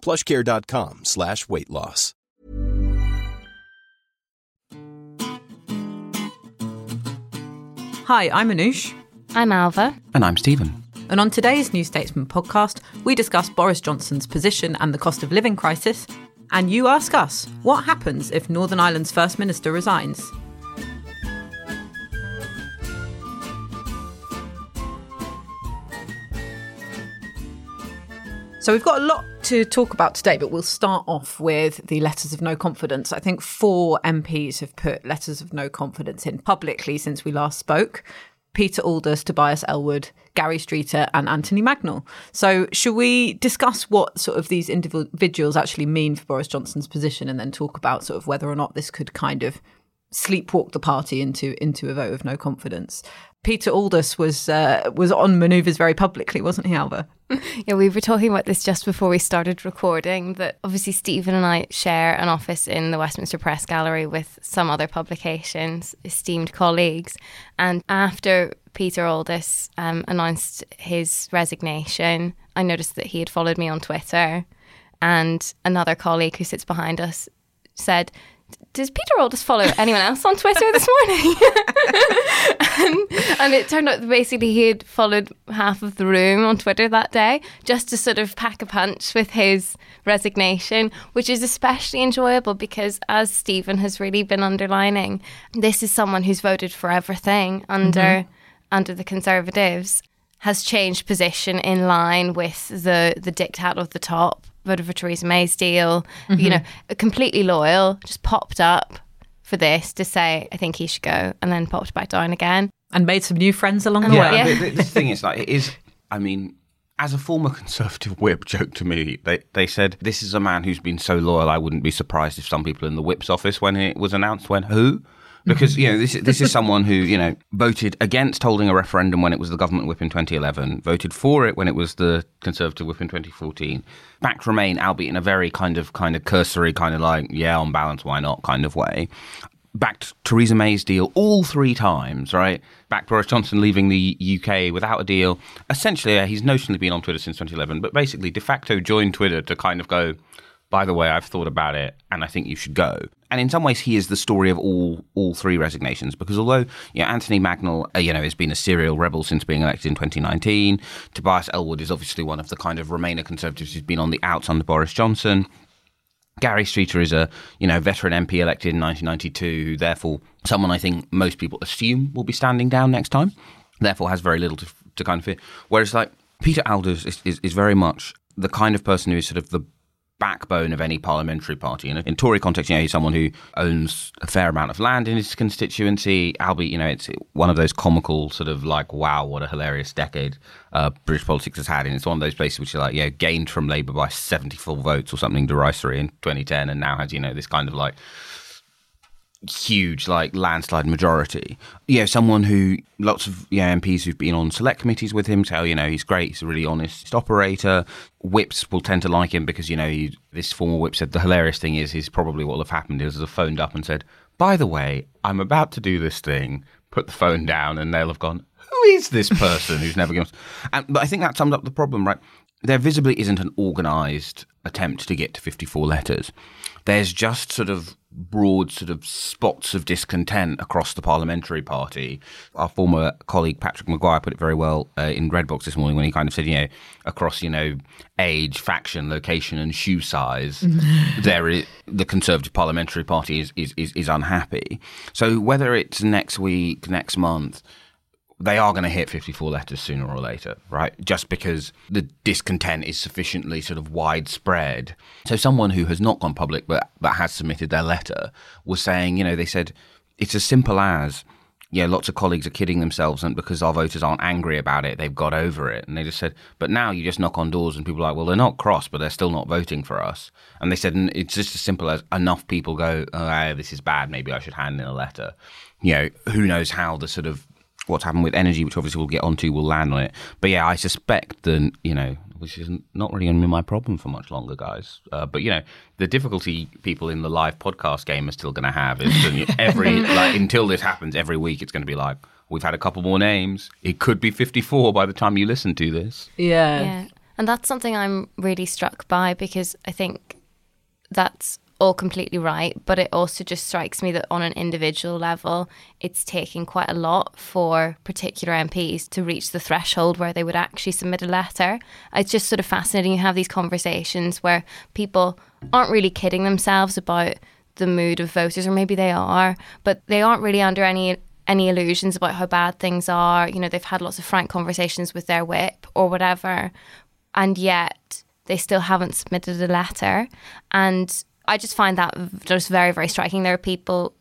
plushcare.com slash weight loss. Hi, I'm Anoosh. I'm Ailbhe. And I'm Stephen. And on today's New Statesman podcast, we discuss Boris Johnson's position and the cost of living crisis. And you ask us, what happens if Northern Ireland's First Minister resigns? So we've got a lot to talk about today, but we'll start off with the letters of no confidence. I think four MPs have put letters of no confidence in publicly since we last spoke. Peter Aldous, Tobias Ellwood, Gary Streeter, and Anthony Mangnall. So, should we discuss what sort of these individuals actually mean for Boris Johnson's position, and then talk about sort of whether or not this could kind of sleepwalk the party into into a vote of no confidence? Peter Aldous was uh, was on manoeuvres very publicly, wasn't he, Ailbhe? Yeah, we were talking about this just before we started recording. That obviously Stephen and I share an office in the Westminster Press Gallery with some other publications, esteemed colleagues. And after Peter Aldous um, announced his resignation, I noticed that he had followed me on Twitter, and another colleague who sits behind us said, does Peter Aldous follow anyone else on Twitter this morning? and, and, it turned out that basically he had followed half of the room on Twitter that day just to sort of pack a punch with his resignation, which is especially enjoyable because, as Stephen has really been underlining, this is someone who's voted for everything under mm-hmm. under the Conservatives, has changed position in line with the the diktat of the top voted for Theresa May's deal, mm-hmm. you know, completely loyal, just popped up for this to say, I think he should go, and then popped back down again. And made some new friends along the yeah, way. Yeah, the, the thing is, like, it is, I mean, as a former Conservative whip joked to me, they, they said, This is a man who's been so loyal, I wouldn't be surprised if some people in the whip's office, when it was announced, went, Who? Because you know this this is someone who you know voted against holding a referendum when it was the government whip in 2011, voted for it when it was the Conservative whip in 2014, backed Remain, albeit in a very kind of kind of cursory kind of like yeah on balance why not kind of way. Backed Theresa May's deal all three times, right? Backed Boris Johnson leaving the UK without a deal. Essentially, yeah, he's notionally been on Twitter since 2011, but basically de facto joined Twitter to kind of go, by the way, I've thought about it and I think you should go. And in some ways, he is the story of all all three resignations because although you know, Anthony Mangnall, uh, you know, has been a serial rebel since being elected in 2019, Tobias Ellwood is obviously one of the kind of Remainer conservatives who's been on the outs under Boris Johnson. Gary Streeter is a you know veteran MP elected in 1992, who therefore someone I think most people assume will be standing down next time. Therefore, has very little to, to kind of fear. Whereas like Peter Aldous is, is, is very much the kind of person who is sort of the backbone of any parliamentary party. And in Tory context, you know, he's someone who owns a fair amount of land in his constituency, albeit, you know, it's one of those comical sort of like, wow, what a hilarious decade uh, British politics has had. And it's one of those places which are like, yeah, gained from Labour by 74 votes or something derisory in 2010 and now has, you know, this kind of like huge like landslide majority. You know, someone who lots of yeah, MPs who've been on select committees with him tell you know he's great. He's a really honest operator. Whips will tend to like him because you know he, this former whip said the hilarious thing is he's probably what will have happened is have phoned up and said, by the way, I'm about to do this thing. Put the phone down, and they'll have gone. Who is this person who's never given? And but I think that sums up the problem, right? There visibly isn't an organised attempt to get to 54 letters. There's just sort of broad sort of spots of discontent across the parliamentary party. Our former colleague Patrick Maguire put it very well uh, in Redbox this morning when he kind of said, you know, across you know age, faction, location, and shoe size, there is, the Conservative Parliamentary Party is, is is is unhappy. So whether it's next week, next month they are going to hit 54 letters sooner or later, right? Just because the discontent is sufficiently sort of widespread. So someone who has not gone public but, but has submitted their letter was saying, you know, they said it's as simple as, yeah, lots of colleagues are kidding themselves and because our voters aren't angry about it, they've got over it. And they just said, but now you just knock on doors and people are like, well, they're not cross, but they're still not voting for us. And they said, it's just as simple as enough people go, oh, this is bad, maybe I should hand in a letter. You know, who knows how the sort of what's happened with energy, which obviously we'll get onto, will land on it. But yeah, I suspect that you know, which is not really going to be my problem for much longer, guys. Uh, but you know, the difficulty people in the live podcast game are still going to have is that every like until this happens every week, it's going to be like we've had a couple more names. It could be fifty-four by the time you listen to this. Yeah, yeah, and that's something I'm really struck by because I think that's all completely right, but it also just strikes me that on an individual level, it's taking quite a lot for particular MPs to reach the threshold where they would actually submit a letter. It's just sort of fascinating. You have these conversations where people aren't really kidding themselves about the mood of voters, or maybe they are, but they aren't really under any any illusions about how bad things are. You know, they've had lots of frank conversations with their whip or whatever, and yet they still haven't submitted a letter. And I just find that just very, very striking. There are people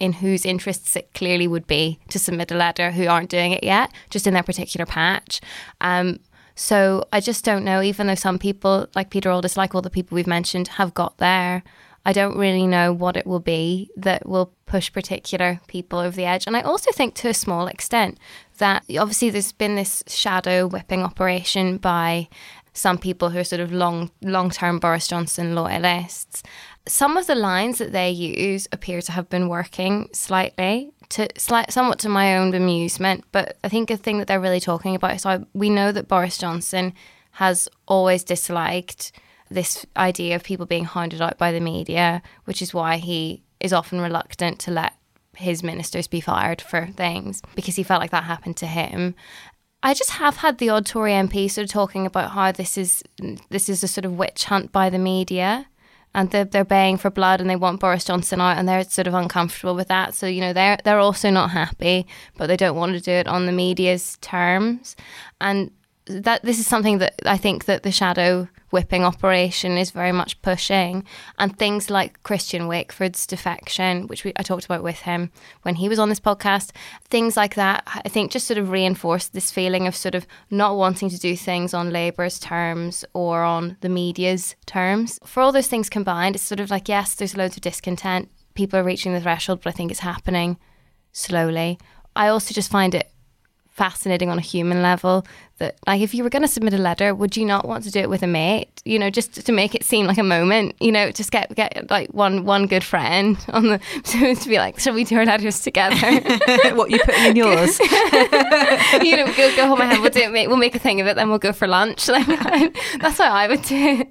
in whose interests it clearly would be to submit a letter who aren't doing it yet, just in their particular patch. Um, so I just don't know, even though some people, like Peter Aldous, like all the people we've mentioned, have got there, I don't really know what it will be that will push particular people over the edge. And I also think, to a small extent, that obviously there's been this shadow whipping operation by some people who are sort of long long term Boris Johnson loyalists some of the lines that they use appear to have been working slightly to slight, somewhat to my own amusement but i think a thing that they're really talking about is so we know that boris johnson has always disliked this idea of people being hounded out by the media which is why he is often reluctant to let his ministers be fired for things because he felt like that happened to him. I just have had the odd Tory MP sort of talking about how this is this is a sort of witch hunt by the media and they're, they're baying for blood and they want Boris Johnson out and they're sort of uncomfortable with that. So, you know, they're, they're also not happy, but they don't want to do it on the media's terms. And that this is something that I think that the shadow whipping operation is very much pushing, and things like Christian Wakeford's defection, which we, I talked about with him when he was on this podcast, things like that, I think just sort of reinforced this feeling of sort of not wanting to do things on Labour's terms or on the media's terms. For all those things combined, it's sort of like yes, there's loads of discontent, people are reaching the threshold, but I think it's happening slowly. I also just find it fascinating on a human level that like if you were going to submit a letter would you not want to do it with a mate? You know just to make it seem like a moment you know just get get like one one good friend on the to, to be like shall we do our letters together? What you putting in yours? You know go, go home ahead we'll do it we'll make a thing of it then we'll go for lunch like that's how I would do.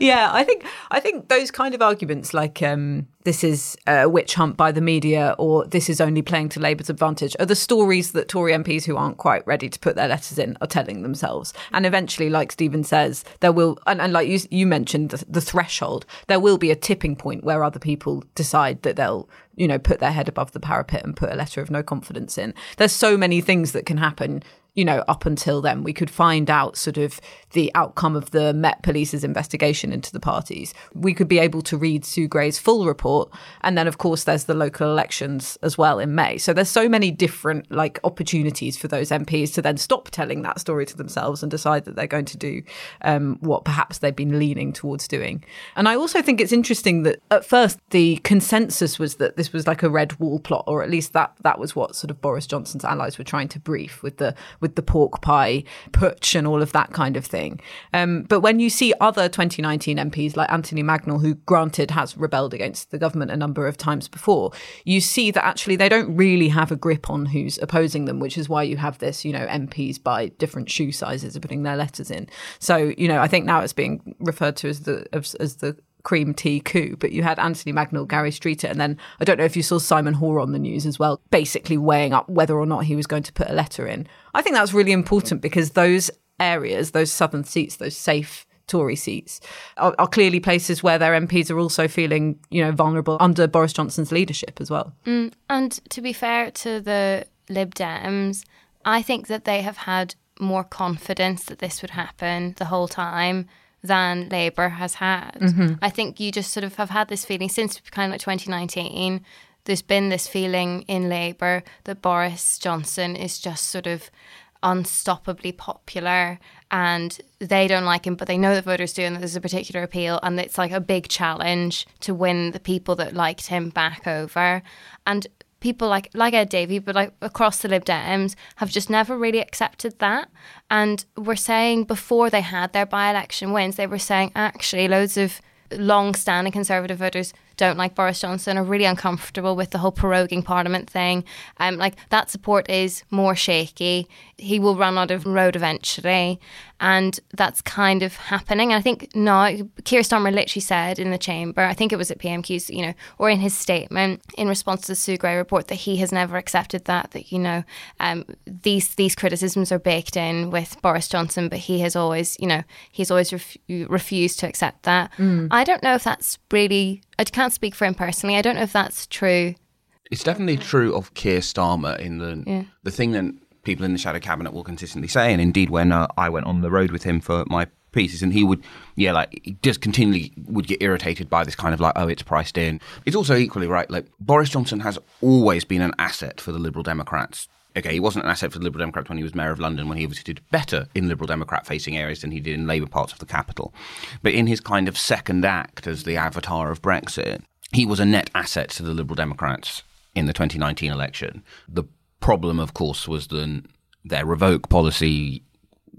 Yeah I think I think those kind of arguments like um this is a witch hunt by the media or this is only playing to Labour's advantage are the stories that Tory MPs who aren't quite ready to put their letters in are telling themselves. And eventually, like Stephen says, there will, and, and like you, you mentioned, the, the threshold, there will be a tipping point where other people decide that they'll you know, put their head above the parapet and put a letter of no confidence in. There's so many things that can happen you know, up until then. We could find out sort of the outcome of the Met Police's investigation into the parties. We could be able to read Sue Gray's full report. And then, of course, there's the local elections as well in May. So there's so many different like opportunities for those MPs to then stop telling that story to themselves and decide that they're going to do um, what perhaps they've been leaning towards doing. And I also think it's interesting that at first the consensus was that this was like a red wall plot, or at least that that was what sort of Boris Johnson's allies were trying to brief with the with the pork pie putsch and all of that kind of thing. Um, but when you see other 2019 MPs like Anthony Mangnall, who granted has rebelled against the government a number of times before, you see that actually they don't really have a grip on who's opposing them, which is why you have this, you know, MPs by different shoe sizes are putting their letters in. So, you know, I think now it's being referred to as the as, as the cream tea coup, but you had Anthony Mangnall, Gary Streeter, and then I don't know if you saw Simon Hoare on the news as well, basically weighing up whether or not he was going to put a letter in. I think that's really important because those areas, those southern seats, those safe Tory seats, are, are, clearly places where their MPs are also feeling, you know, vulnerable under Boris Johnson's leadership as well. Mm, and to be fair to the Lib Dems, I think that they have had more confidence that this would happen the whole time than Labour has had. Mm-hmm. I think you just sort of have had this feeling since kind of like 2019. There's been this feeling in Labour that Boris Johnson is just sort of unstoppably popular and they don't like him, but they know that voters do, and that there's a particular appeal, and it's like a big challenge to win the people that liked him back over. And people like like Ed Davey, but like across the Lib Dems, have just never really accepted that. And we're saying before they had their by election wins, they were saying actually loads of long standing conservative voters don't like Boris Johnson are really uncomfortable with the whole proroguing Parliament thing. Um, like that support is more shaky. He will run out of road eventually, and that's kind of happening. I think now Keir Starmer literally said in the chamber, I think it was at PMQs, you know, or in his statement in response to the Sue Gray report that he has never accepted that that you know um, these these criticisms are baked in with Boris Johnson, but he has always you know he's always ref- refused to accept that. Mm. I don't know if that's really I can't speak for him personally. I don't know if that's true. It's definitely true of Keir Starmer in the yeah. the thing that people in the shadow cabinet will consistently say, and indeed when uh, I went on the road with him for my pieces, and he would, yeah, like he just continually would get irritated by this kind of like, oh, it's priced in. It's also equally right. Like Boris Johnson has always been an asset for the Liberal Democrats okay, he wasn't an asset for the Liberal Democrats when he was mayor of London, when he obviously did better in Liberal Democrat facing areas than he did in Labour parts of the capital. But in his kind of second act as the avatar of Brexit, he was a net asset to the Liberal Democrats in the 2019 election. The problem, of course, was that their revoke policy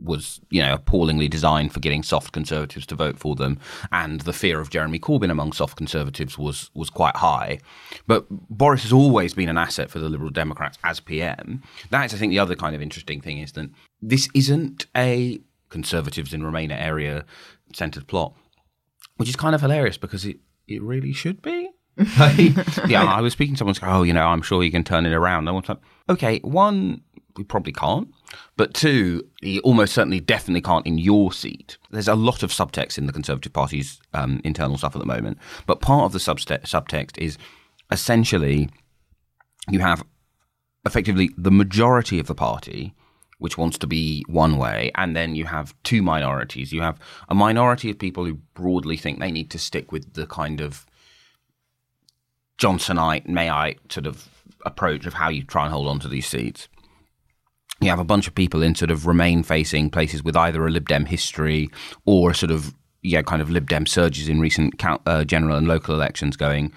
was, you know, appallingly designed for getting soft conservatives to vote for them, and the fear of Jeremy Corbyn among soft conservatives was was quite high. But Boris has always been an asset for the Liberal Democrats as PM. That's, I think, the other kind of interesting thing is that this isn't a conservatives in Remainer area centred plot, which is kind of hilarious because it it really should be. yeah, I was speaking to someone. Oh, you know, I'm sure you can turn it around. I was like, okay, one, we probably can't. But two, he almost certainly definitely can't in your seat. There's a lot of subtext in the Conservative Party's um, internal stuff at the moment. But part of the subtext is essentially you have effectively the majority of the party which wants to be one way, and then you have two minorities. You have a minority of people who broadly think they need to stick with the kind of Johnsonite, Mayite sort of approach of how you try and hold on to these seats you have a bunch of people in sort of remain facing places with either a Lib Dem history or a sort of yeah kind of Lib Dem surges in recent count, uh, general and local elections going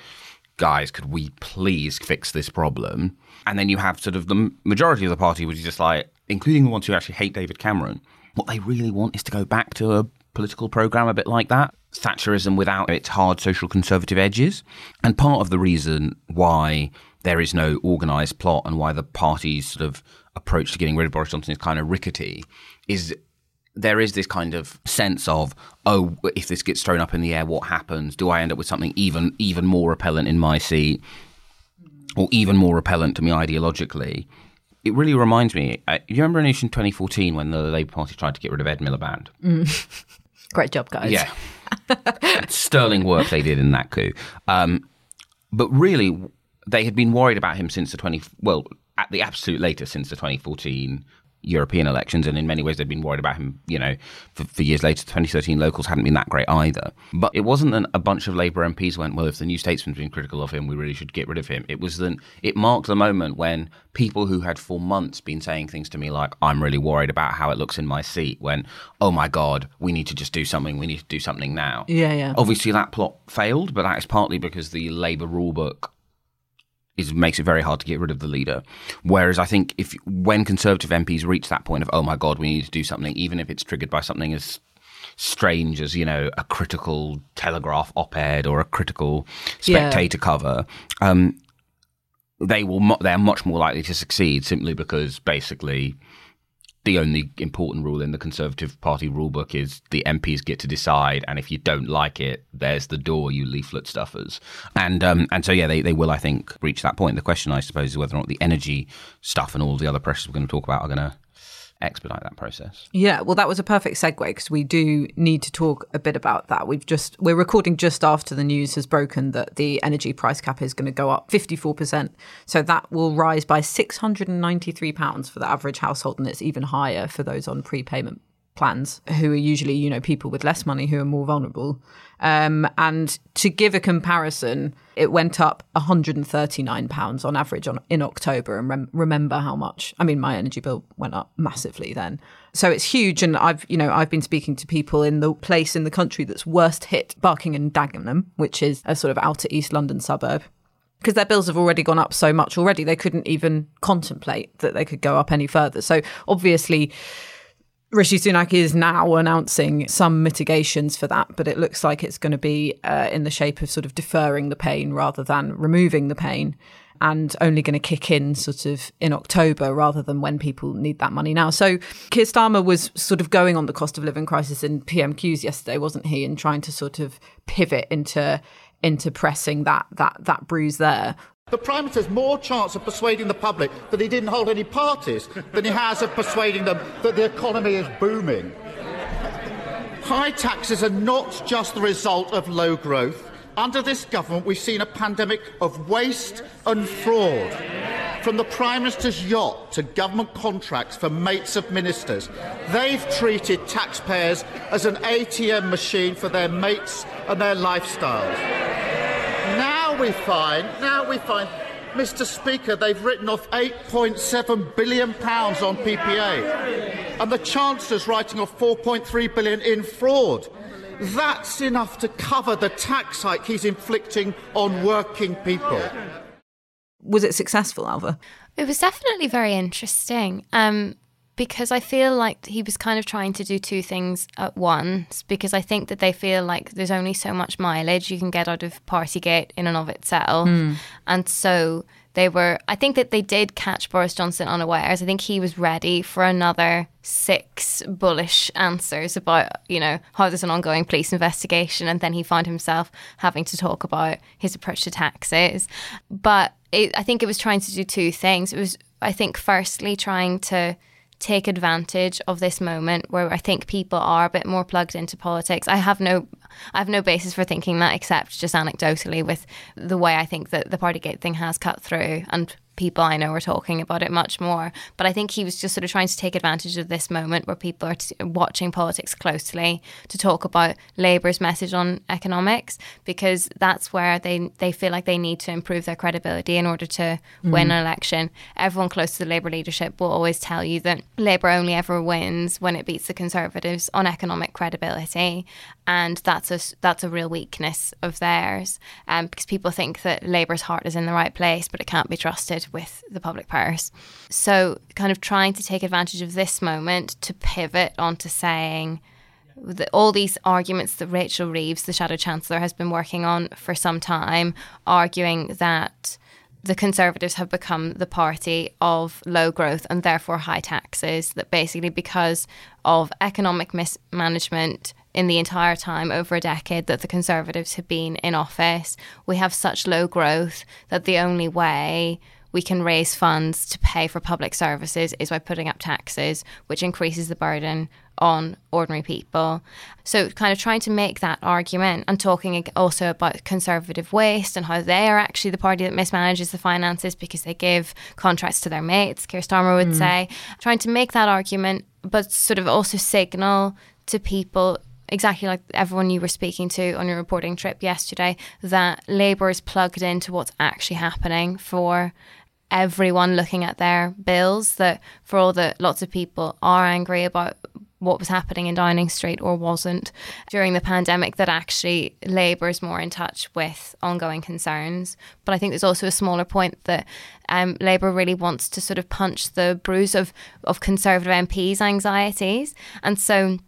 guys could we please fix this problem? And then you have sort of the majority of the party which is just like including the ones who actually hate David Cameron. What they really want is to go back to a political program a bit like that. Thatcherism without its hard social conservative edges. And part of the reason why there is no organised plot and why the party's sort of approach to getting rid of Boris Johnson is kind of rickety is there is this kind of sense of oh if this gets thrown up in the air what happens? Do I end up with something even even more repellent in my seat? Or even more repellent to me ideologically? It really reminds me uh, you remember in 2014 when the Labour Party tried to get rid of Ed Miliband? Mm. great job guys. Yeah. Sterling work they did in that coup. Um, but really they had been worried about him since the 20 well at the absolute latest since the 2014 European elections, and in many ways they've been worried about him. You know, for, for years later, 2013 locals hadn't been that great either. But it wasn't that a bunch of Labour MPs went, "Well, if the New Statesman's been critical of him, we really should get rid of him." It was then it marked the moment when people who had for months been saying things to me like, "I'm really worried about how it looks in my seat," when, "Oh my God, we need to just do something. We need to do something now." Yeah, yeah. Obviously, that plot failed, but that is partly because the Labour rulebook is makes it very hard to get rid of the leader. Whereas I think if when Conservative MPs reach that point of oh my god, we need to do something, even if it's triggered by something as strange as you know a critical Telegraph op-ed or a critical Spectator yeah. cover. Um, they will they're much more likely to succeed simply because basically the only important rule in the Conservative Party rulebook is the MPs get to decide, and if you don't like it, there's the door, you leaflet stuffers. And um, and so yeah, they, they will, I think, reach that point. The question, I suppose, is whether or not the energy stuff and all the other pressures we're going to talk about are going to expedite that process. Yeah, well, that was a perfect segue because we do need to talk a bit about that. We've just we're recording just after the news has broken that the energy price cap is going to go up fifty four percent. So that will rise by six hundred and ninety three pounds for the average household, and it's even higher for those on prepayment plans who are usually you know people with less money who are more vulnerable. Um, and to give a comparison it went up 139 pounds on average on in october and rem- remember how much i mean my energy bill went up massively then. So it's huge and i've you know i've been speaking to people in the place in the country that's worst hit barking and dagenham which is a sort of outer east london suburb because their bills have already gone up so much already they couldn't even contemplate that they could go up any further. So obviously Rishi Sunak is now announcing some mitigations for that, but it looks like it's going to be uh, in the shape of sort of deferring the pain rather than removing the pain and only going to kick in sort of in October rather than when people need that money now. So Keir Starmer was sort of going on the cost of living crisis in PMQs yesterday, wasn't he, and trying to sort of pivot into into pressing that that that bruise there. The Prime Minister has more chance of persuading the public that he didn't hold any parties than he has of persuading them that the economy is booming. High taxes are not just the result of low growth. Under this government, we've seen a pandemic of waste and fraud. From the Prime Minister's yacht to government contracts for mates of ministers, they've treated taxpayers as an ATM machine for their mates and their lifestyles. Now we find, now we find, Mr. Speaker, they've written off 8.7 billion pounds on PPE, and the Chancellor's writing off 4.3 billion in fraud. That's enough to cover the tax hike he's inflicting on working people. Was it successful, Ailbhe? It was definitely very interesting. Um, because I feel like he was kind of trying to do two things at once. Because I think that they feel like there's only so much mileage you can get out of Partygate in and of itself, mm. and so they were. I think that they did catch Boris Johnson unawares. I think he was ready for another six bullish answers about you know how there's an ongoing police investigation, and then he found himself having to talk about his approach to taxes. But it, I think it was trying to do two things. It was, I think, firstly trying to take advantage of this moment where I think people are a bit more plugged into politics. I have no I have no basis for thinking that except just anecdotally with the way I think that the Partygate thing has cut through and people I know are talking about it much more. But I think he was just sort of trying to take advantage of this moment where people are t- watching politics closely to talk about Labour's message on economics because that's where they they feel like they need to improve their credibility in order to mm-hmm. win an election. Everyone close to the Labour leadership will always tell you that Labour only ever wins when it beats the Conservatives on economic credibility, and that's a that's a real weakness of theirs. Um, because people think that Labour's heart is in the right place, but it can't be trusted with the public purse. So, kind of trying to take advantage of this moment to pivot onto saying, that all these arguments that Rachel Reeves, the Shadow Chancellor, has been working on for some time, arguing that the Conservatives have become the party of low growth and therefore high taxes. That basically, because of economic mismanagement in the entire time, over a decade, that the Conservatives have been in office, we have such low growth that the only way we can raise funds to pay for public services is by putting up taxes, which increases the burden on ordinary people. So, kind of trying to make that argument and talking also about conservative waste and how they are actually the party that mismanages the finances because they give contracts to their mates, Keir Starmer would mm. say. Trying to make that argument, but sort of also signal to people exactly like everyone you were speaking to on your reporting trip yesterday, that Labour is plugged into what's actually happening for everyone looking at their bills. That for all that lots of people are angry about what was happening in Downing Street or wasn't during the pandemic, that actually Labour is more in touch with ongoing concerns. But I think there's also a smaller point that um, Labour really wants to sort of punch the bruise of, of Conservative MPs' anxieties. And so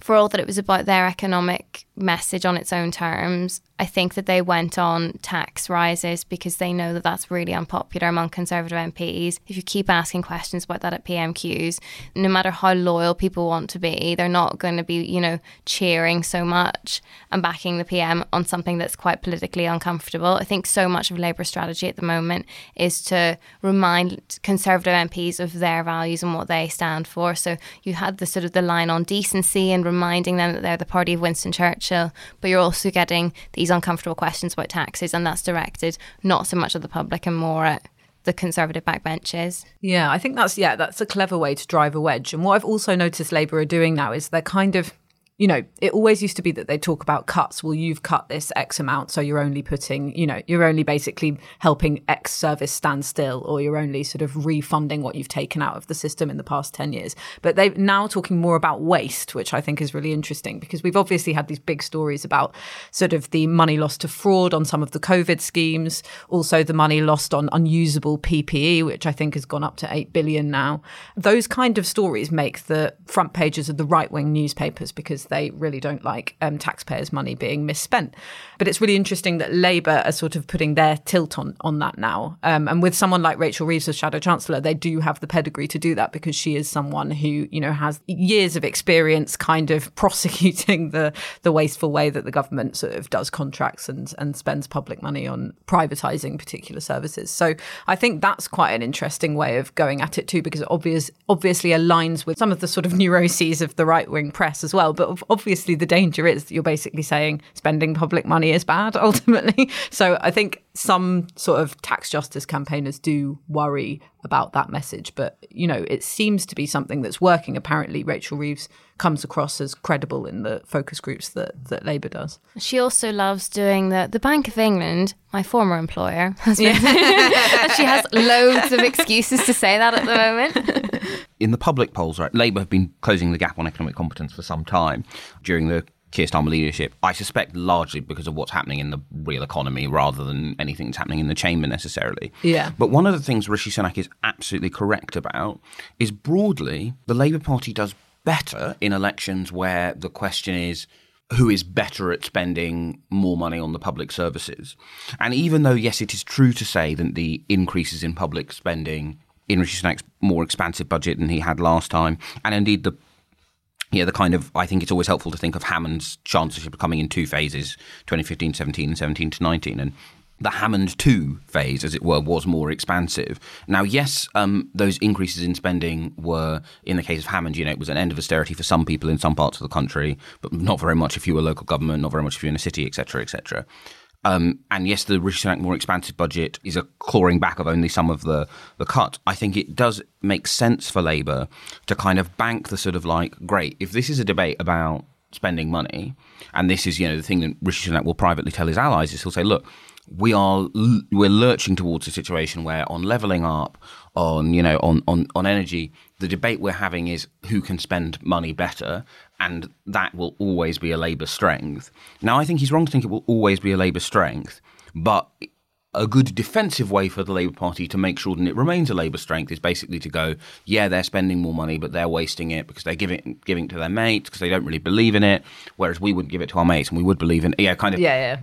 for all that it was about their economic message on its own terms, I think that they went on tax rises because they know that that's really unpopular among Conservative MPs. If you keep asking questions about that at PMQs, no matter how loyal people want to be, they're not going to be, you know, cheering so much and backing the PM on something that's quite politically uncomfortable. I think so much of Labour's strategy at the moment is to remind Conservative MPs of their values and what they stand for. So you had the sort of the line on decency and reminding them that they're the party of Winston Churchill, but you're also getting these uncomfortable questions about taxes, and that's directed not so much at the public and more at the conservative backbenches. Yeah, I think that's yeah, that's a clever way to drive a wedge. And what I've also noticed Labour are doing now is they're kind of you know, it always used to be that they talk about cuts. Well, you've cut this X amount, so you're only putting, you know, you're only basically helping X service stand still, or you're only sort of refunding what you've taken out of the system in the past 10 years. But they're now talking more about waste, which I think is really interesting because we've obviously had these big stories about sort of the money lost to fraud on some of the COVID schemes, also the money lost on unusable PPE, which I think has gone up to 8 billion now. Those kind of stories make the front pages of the right wing newspapers because they really don't like um, taxpayers' money being misspent. But it's really interesting that Labour are sort of putting their tilt on on that now. Um, and with someone like Rachel Reeves as Shadow Chancellor, they do have the pedigree to do that because she is someone who you know has years of experience, kind of prosecuting the the wasteful way that the government sort of does contracts and and spends public money on privatising particular services. So I think that's quite an interesting way of going at it too, because it obvious obviously aligns with some of the sort of neuroses of the right wing press as well. But obviously the danger is you're basically saying spending public money is bad ultimately. So I think some sort of tax justice campaigners do worry about that message, but you know, it seems to be something that's working. Apparently, Rachel Reeves comes across as credible in the focus groups that, that Labour does. She also loves doing the the Bank of England, my former employer. Has been, she has loads of excuses to say that at the moment. in the public polls, right, Labour have been closing the gap on economic competence for some time during the Keir Starmer leadership. I suspect largely because of what's happening in the real economy rather than anything that's happening in the chamber necessarily. Yeah. But one of the things Rishi Sunak is absolutely correct about is broadly the Labour Party does better in elections where the question is who is better at spending more money on the public services. And even though, yes, it is true to say that the increases in public spending in Rishi Sunak's more expansive budget than he had last time, and indeed the yeah, the kind of I think it's always helpful to think of Hammond's chancellorship coming in two phases, 2015 17 and 17 to 19 and the Hammond 2 phase, as it were, was more expansive. Now, yes, um, those increases in spending were, in the case of Hammond, you know, it was an end of austerity for some people in some parts of the country, but not very much if you were local government, not very much if you're in a city, etc., etc. Um, and yes, the Rishi Sunak more expansive budget is a clawing back of only some of the, the cut. I think it does make sense for Labour to kind of bank the sort of like, great, if this is a debate about spending money, and this is, you know, the thing that Rishi Sunak will privately tell his allies is he'll say, look, we are we're lurching towards a situation where on leveling up on you know on, on on energy the debate we're having is who can spend money better and that will always be a Labour strength. Now, I think he's wrong to think it will always be a Labour strength, but a good defensive way for the Labour Party to make sure that it remains a Labour strength is basically to go, yeah, they're spending more money, but they're wasting it because they're giving giving it to their mates because they don't really believe in it, whereas we would give it to our mates and we would believe in it. Yeah, kind of. Yeah, yeah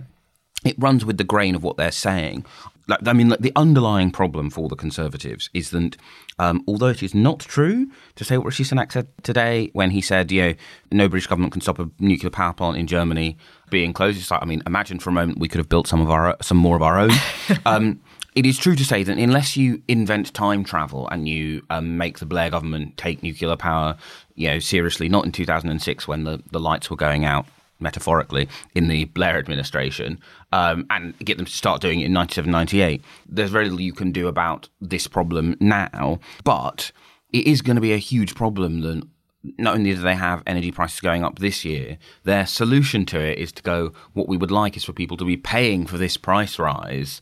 it runs with the grain of what they're saying. Like, I mean, like, the underlying problem for the Conservatives is that um, although it is not true to say what Rishi Sunak said today when he said, you know, no British government can stop a nuclear power plant in Germany being closed. It's like, I mean, imagine for a moment we could have built some of our some more of our own. um, it is true to say that unless you invent time travel and you um, make the Blair government take nuclear power, you know, seriously, not in 2006 when the, the lights were going out, metaphorically, in the Blair administration um, and get them to start doing it in 97, 98. There's very little you can do about this problem now, but it is going to be a huge problem that not only do they have energy prices going up this year, their solution to it is to go, what we would like is for people to be paying for this price rise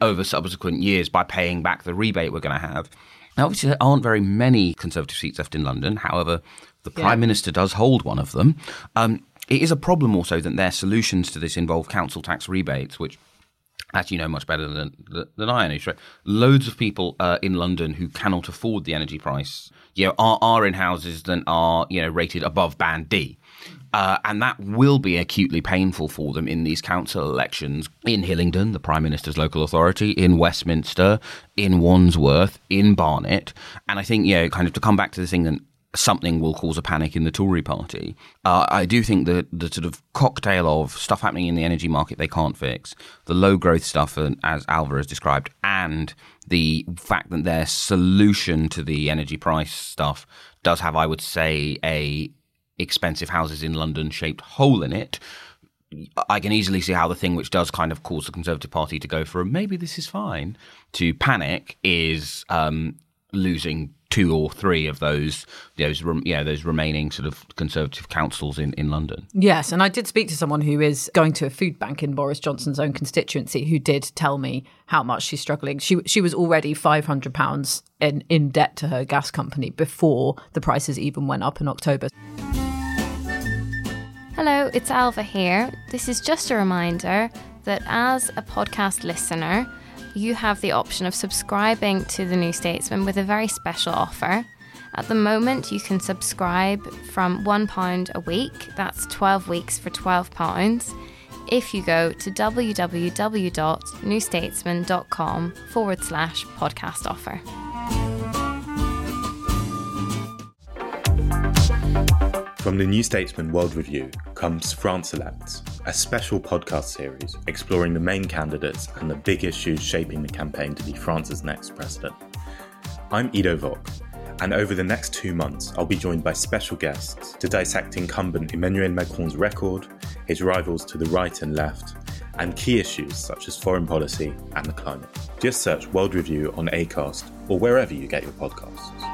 over subsequent years by paying back the rebate we're going to have. Now, obviously, there aren't very many Conservative seats left in London. However, the yeah. Prime Minister does hold one of them. Um, it is a problem also that their solutions to this involve council tax rebates, which as you know much better than than I, Anoosh, right? Loads of people uh, in London who cannot afford the energy price, you know, are, are in houses that are you know rated above band D. Uh, and that will be acutely painful for them in these council elections in Hillingdon, the Prime Minister's local authority, in Westminster, in Wandsworth, in Barnet. And I think, you know, kind of to come back to this thing something will cause a panic in the Tory party. Uh, I do think that the sort of cocktail of stuff happening in the energy market they can't fix, the low growth stuff, uh, as has described, and the fact that their solution to the energy price stuff does have, I would say, a expensive houses in London shaped hole in it. I can easily see how the thing which does kind of cause the Conservative Party to go from maybe this is fine to panic is um, losing two or three of those those yeah those remaining sort of conservative councils in, in London. Yes, and I did speak to someone who is going to a food bank in Boris Johnson's own constituency who did tell me how much she's struggling. She she was already five hundred pounds in in debt to her gas company before the prices even went up in October. Hello, it's Ailbhe here. This is just a reminder that as a podcast listener you have the option of subscribing to The New Statesman with a very special offer. At the moment, you can subscribe from £1 a week, that's 12 weeks for £12, if you go to www.newstatesman.com forward slash podcast offer. From the New Statesman World Review comes France Elects, a special podcast series exploring the main candidates and the big issues shaping the campaign to be France's next president. I'm Ido Vock, and over the next two months, I'll be joined by special guests to dissect incumbent Emmanuel Macron's record, his rivals to the right and left, and key issues such as foreign policy and the climate. Just search World Review on ACAST or wherever you get your podcasts.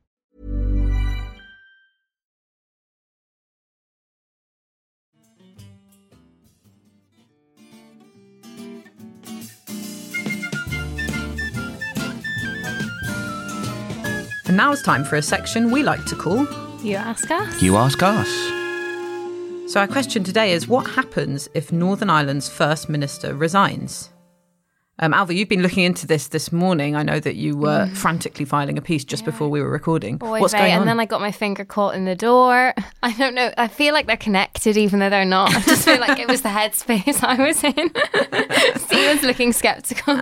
And now it's time for a section we like to call You Ask Us. You ask us. So, our question today is what happens if Northern Ireland's First Minister resigns? Um, Ailbhe, you've been looking into this this morning. I know that you were frantically filing a piece just before we were recording. Boy, What's Vey, going on? and then I got my finger caught in the door. I don't know. I feel like they're connected, even though they're not. I just feel like it was the headspace I was in. Steve was looking skeptical.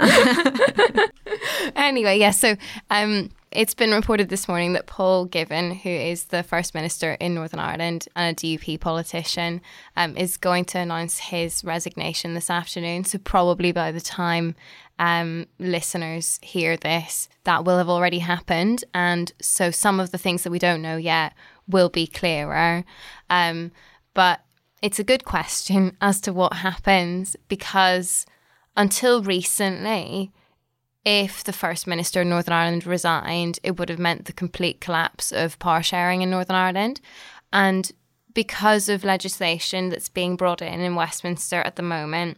anyway, yeah. So, um, it's been reported this morning that Paul Givan, who is the First Minister in Northern Ireland and a DUP politician, um, is going to announce his resignation this afternoon. So, probably by the time um, listeners hear this, that will have already happened. And so, some of the things that we don't know yet will be clearer. Um, but it's a good question as to what happens because until recently, if the First Minister of Northern Ireland resigned, it would have meant the complete collapse of power sharing in Northern Ireland. And because of legislation that's being brought in in Westminster at the moment,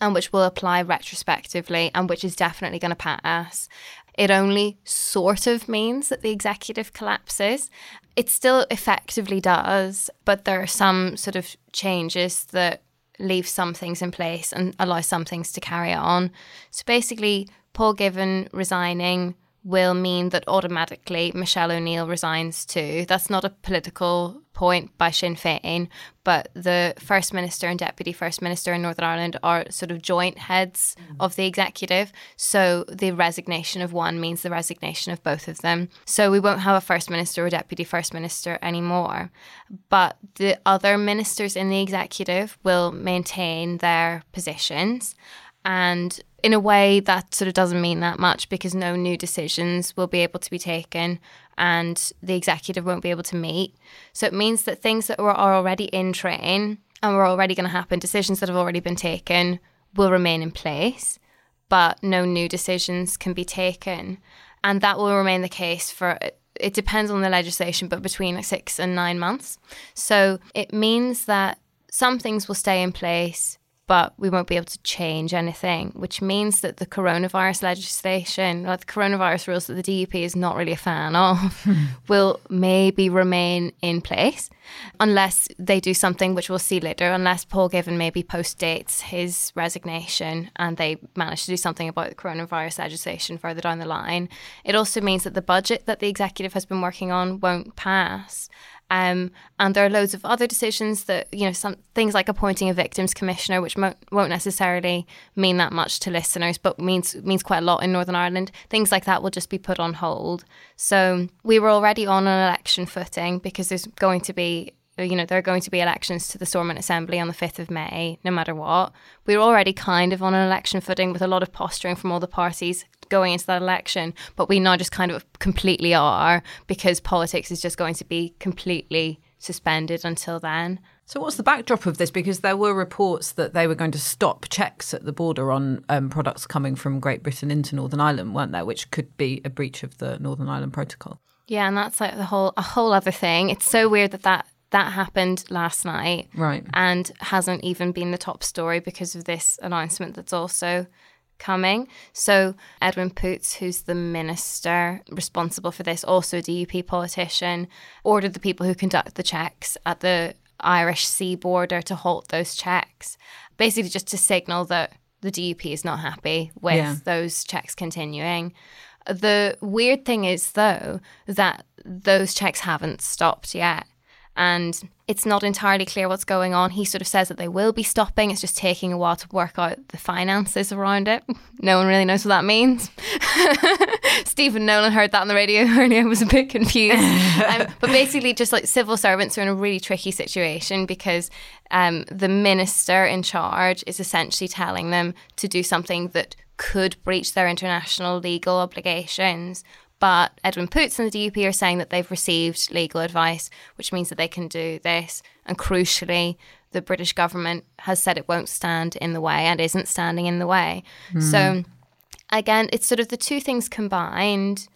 and which will apply retrospectively, and which is definitely going to pass, it only sort of means that the executive collapses. It still effectively does, but there are some sort of changes that leave some things in place and allow some things to carry on. So basically, Paul Givan resigning will mean that automatically Michelle O'Neill resigns too. That's not a political point by Sinn Féin, but the First Minister and Deputy First Minister in Northern Ireland are sort of joint heads mm. of the executive. So the resignation of one means the resignation of both of them. So we won't have a First Minister or Deputy First Minister anymore. But the other ministers in the executive will maintain their positions. And in a way, that sort of doesn't mean that much because no new decisions will be able to be taken and the executive won't be able to meet. So it means that things that are already in train and were already going to happen, decisions that have already been taken, will remain in place. but no new decisions can be taken. And that will remain the case for it depends on the legislation, but between six and nine months. So it means that some things will stay in place but we won't be able to change anything, which means that the coronavirus legislation, or the coronavirus rules that the DUP is not really a fan of, will maybe remain in place unless they do something which we'll see later, unless Paul Givan maybe post dates his resignation and they manage to do something about the coronavirus legislation further down the line. It also means that the budget that the executive has been working on won't pass. Um, and there are loads of other decisions that, you know, some things like appointing a victims commissioner, which mo- won't necessarily mean that much to listeners, but means means quite a lot in Northern Ireland. Things like that will just be put on hold. So we were already on an election footing because there's going to be you know, there are going to be elections to the Stormont Assembly on the 5th of May, no matter what. We were already kind of on an election footing with a lot of posturing from all the parties going into that election, but we now just kind of completely are because politics is just going to be completely suspended until then. So, what's the backdrop of this? Because there were reports that they were going to stop checks at the border on um, products coming from Great Britain into Northern Ireland, weren't there? Which could be a breach of the Northern Ireland Protocol. Yeah, and that's like the whole a whole other thing. It's so weird that that that happened last night, right? And hasn't even been the top story because of this announcement that's also coming. So Edwin Poots, who's the minister responsible for this, also a DUP politician, ordered the people who conduct the checks at the Irish sea border to halt those checks, basically just to signal that the DUP is not happy with yeah. those checks continuing. The weird thing is, though, that those checks haven't stopped yet and it's not entirely clear what's going on. He sort of says that they will be stopping. It's just taking a while to work out the finances around it. No one really knows what that means. Stephen Nolan heard that on the radio earlier was a bit confused. um, but basically, just like civil servants are in a really tricky situation because um, the minister in charge is essentially telling them to do something that could breach their international legal obligations but Edwin Poots and the DUP are saying that they've received legal advice, which means that they can do this. And crucially, the British government has said it won't stand in the way and isn't standing in the way. Mm. So, again, it's sort of the two things combined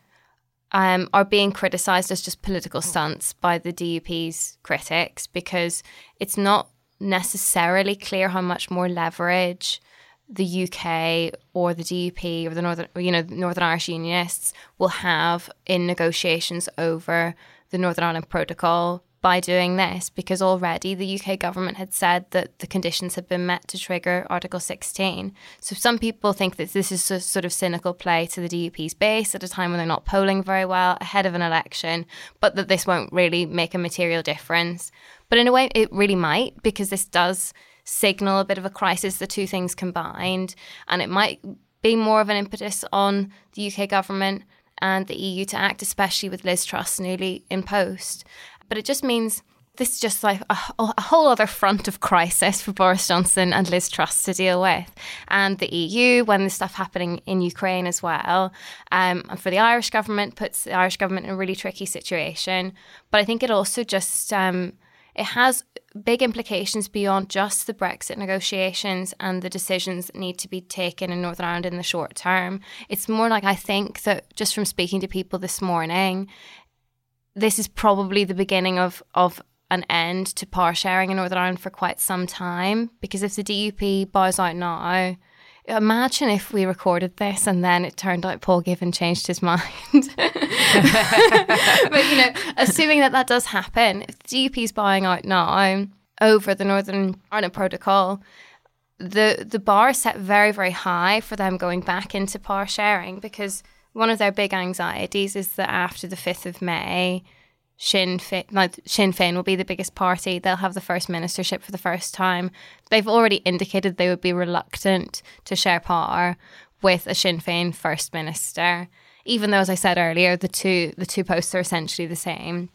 um, are being criticised as just political stunts by the DUP's critics because it's not necessarily clear how much more leverage the UK or the DUP or the Northern, you know, Northern Irish Unionists will have in negotiations over the Northern Ireland Protocol by doing this, because already the UK government had said that the conditions had been met to trigger Article 16. So some people think that this is a sort of cynical play to the DUP's base at a time when they're not polling very well ahead of an election, but that this won't really make a material difference. But in a way, it really might, because this does signal a bit of a crisis, the two things combined. And it might be more of an impetus on the UK government and the EU to act, especially with Liz Truss newly in post. But it just means this is just like a, a, whole other front of crisis for Boris Johnson and Liz Truss to deal with. And the EU, when there's stuff happening in Ukraine as well, um, and for the Irish government, puts the Irish government in a really tricky situation. But I think it also just um, it has big implications beyond just the Brexit negotiations and the decisions that need to be taken in Northern Ireland in the short term. It's more like I think that just from speaking to people this morning, this is probably the beginning of, of an end to power sharing in Northern Ireland for quite some time. Because if the DUP bows out now, imagine if we recorded this and then it turned out Paul Givan changed his mind. but you know, assuming that that does happen, if the is buying out now over the Northern Ireland Protocol, the the bar is set very very high for them going back into power sharing because one of their big anxieties is that after the fifth of May Sinn Féin, like Sinn Féin will be the biggest party. They'll have the first ministership for the first time. They've already indicated they would be reluctant to share power with a Sinn Féin first minister, even though, as I said earlier, the two the two posts are essentially the same.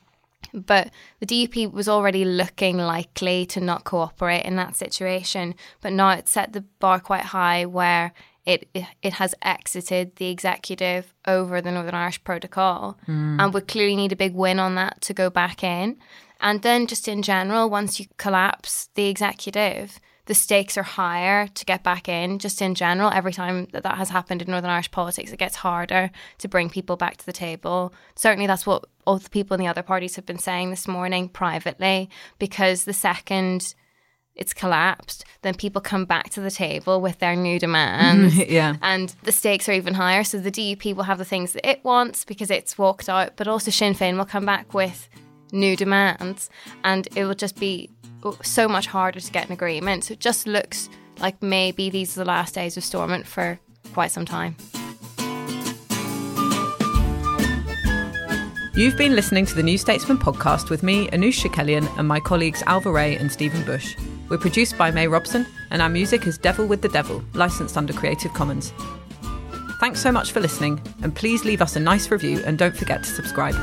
But the DUP was already looking likely to not cooperate in that situation, but now it's set the bar quite high where it it has exited the executive over the Northern Irish Protocol, mm. and we clearly need a big win on that to go back in. And then, just in general, once you collapse the executive, the stakes are higher to get back in, just in general. Every time that that has happened in Northern Irish politics, it gets harder to bring people back to the table. Certainly, that's what all the people in the other parties have been saying this morning privately, because the second it's collapsed, then people come back to the table with their new demands. yeah. And the stakes are even higher. So the DUP will have the things that it wants because it's walked out, but also Sinn Féin will come back with new demands. And it will just be so much harder to get an agreement. So it just looks like maybe these are the last days of Stormont for quite some time. You've been listening to the New Statesman podcast with me, Anoosh Chakelian, and my colleagues Ailbhe Rea and Stephen Bush. We're produced by May Robson, and our music is Devil with the Devil, licensed under Creative Commons. Thanks so much for listening, and please leave us a nice review and don't forget to subscribe.